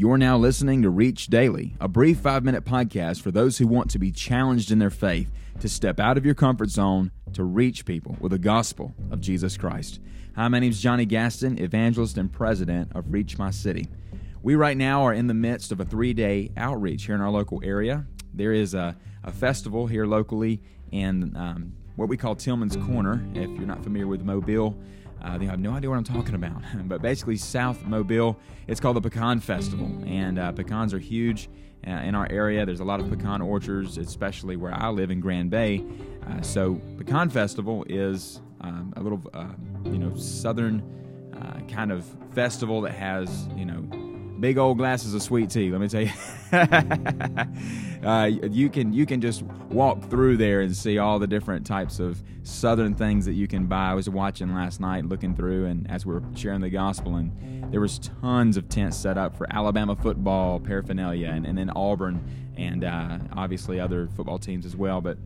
You're now listening to Reach Daily, a brief five minute podcast for those who want to be challenged in their faith to step out of your comfort zone to reach people with the gospel of Jesus Christ. Hi, my name is Johnny Gaston, evangelist and president of Reach My City. We right now are in the midst of a three day outreach here in our local area. There is a, a festival here locally in um, what we call Tillman's Corner. If you're not familiar with Mobile, uh, they have no idea what I'm talking about. but basically, South Mobile, it's called the Pecan Festival. And uh, pecans are huge uh, in our area. There's a lot of pecan orchards, especially where I live in Grand Bay. Uh, so, Pecan Festival is um, a little, uh, you know, southern uh, kind of festival that has, you know, big old glasses of sweet tea. Let me tell you, uh, you can you can just walk through there and see all the different types of southern things that you can buy. I was watching last night, looking through, and as we are sharing the gospel, and there was tons of tents set up for Alabama football paraphernalia, and, and then Auburn, and uh, obviously other football teams as well. But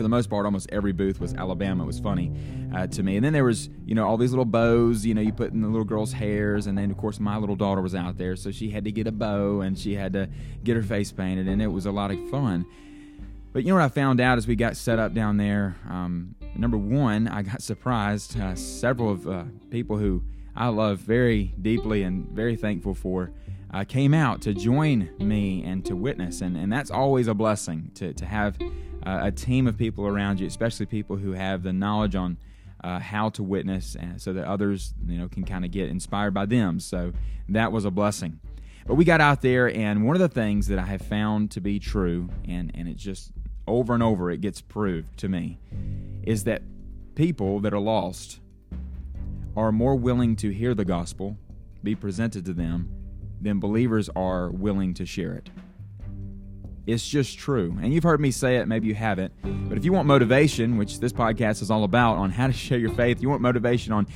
for the most part, almost every booth was Alabama. It was funny uh, to me. And then there was, you know, all these little bows, you know, you put in the little girls' hairs. And then, of course, my little daughter was out there. So she had to get a bow and she had to get her face painted. And it was a lot of fun. But you know what I found out as we got set up down there? Um, number one, I got surprised. Uh, several of uh, people who I love very deeply and very thankful for uh, came out to join me and to witness. And, and that's always a blessing to, to have uh, a team of people around you, especially people who have the knowledge on uh, how to witness, and so that others, you know, can kind of get inspired by them. So that was a blessing. But we got out there, and one of the things that I have found to be true, and and it just over and over it gets proved to me, is that people that are lost are more willing to hear the gospel be presented to them than believers are willing to share it. It's just true. And you've heard me say it, maybe you haven't. But if you want motivation, which this podcast is all about on how to share your faith, you want motivation on,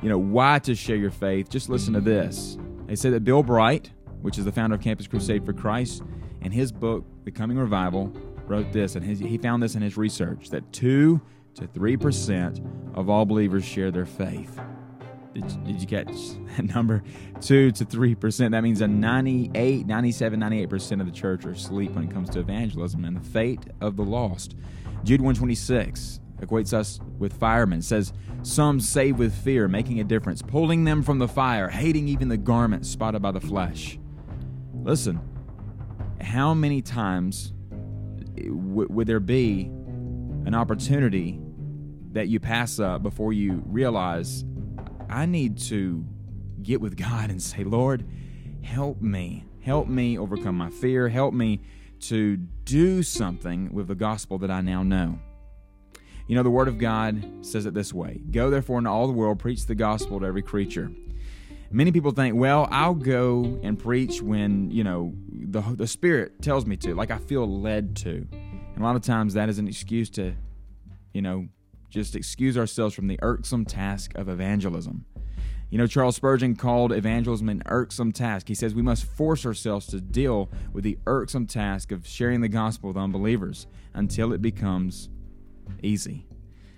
you know, why to share your faith, just listen to this. They say that Bill Bright, which is the founder of Campus Crusade for Christ, in his book, Becoming Revival, wrote this, and his, he found this in his research that 2 to 3% of all believers share their faith. Did, you catch that number? 2 to 3%. That means a 98, 97, 98% of the church are asleep when it comes to evangelism and the fate of the lost. Jude 126 equates us with firemen. It says, Some save with fear, making a difference, pulling them from the fire, hating even the garment spotted by the flesh. Listen, how many times w- would there be an opportunity that you pass up before you realize I need to get with God and say, Lord, help me. Help me overcome my fear. Help me to do something with the gospel that I now know. You know, the Word of God says it this way Go therefore into all the world, preach the gospel to every creature. Many people think, well, I'll go and preach when, you know, the, the Spirit tells me to, like I feel led to. And a lot of times that is an excuse to, you know, just excuse ourselves from the irksome task of evangelism. You know, Charles Spurgeon called evangelism an irksome task. He says we must force ourselves to deal with the irksome task of sharing the gospel with unbelievers until it becomes easy.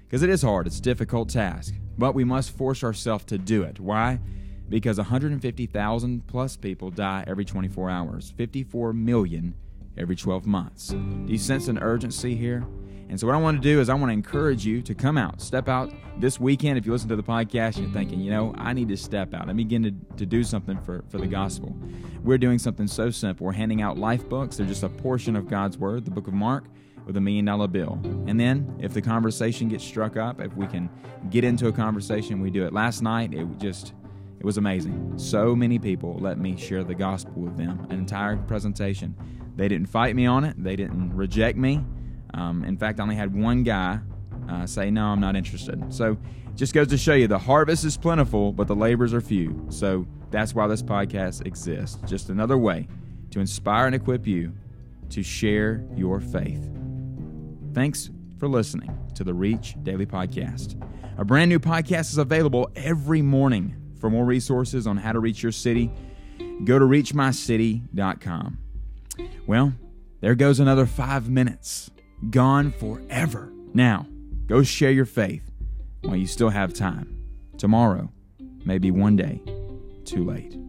Because it is hard, it's a difficult task, but we must force ourselves to do it. Why? Because 150,000 plus people die every 24 hours, 54 million every 12 months. Do you sense an urgency here? And so, what I want to do is, I want to encourage you to come out, step out this weekend. If you listen to the podcast you're thinking, you know, I need to step out, I begin to, to do something for, for the gospel. We're doing something so simple. We're handing out life books, they're just a portion of God's Word, the book of Mark, with a million dollar bill. And then, if the conversation gets struck up, if we can get into a conversation, we do it. Last night, it just. It was amazing. So many people let me share the gospel with them, an entire presentation. They didn't fight me on it, they didn't reject me. Um, in fact, I only had one guy uh, say, No, I'm not interested. So just goes to show you the harvest is plentiful, but the labors are few. So that's why this podcast exists. Just another way to inspire and equip you to share your faith. Thanks for listening to the Reach Daily Podcast. A brand new podcast is available every morning. For more resources on how to reach your city, go to reachmycity.com. Well, there goes another five minutes gone forever. Now, go share your faith while you still have time. Tomorrow may be one day too late.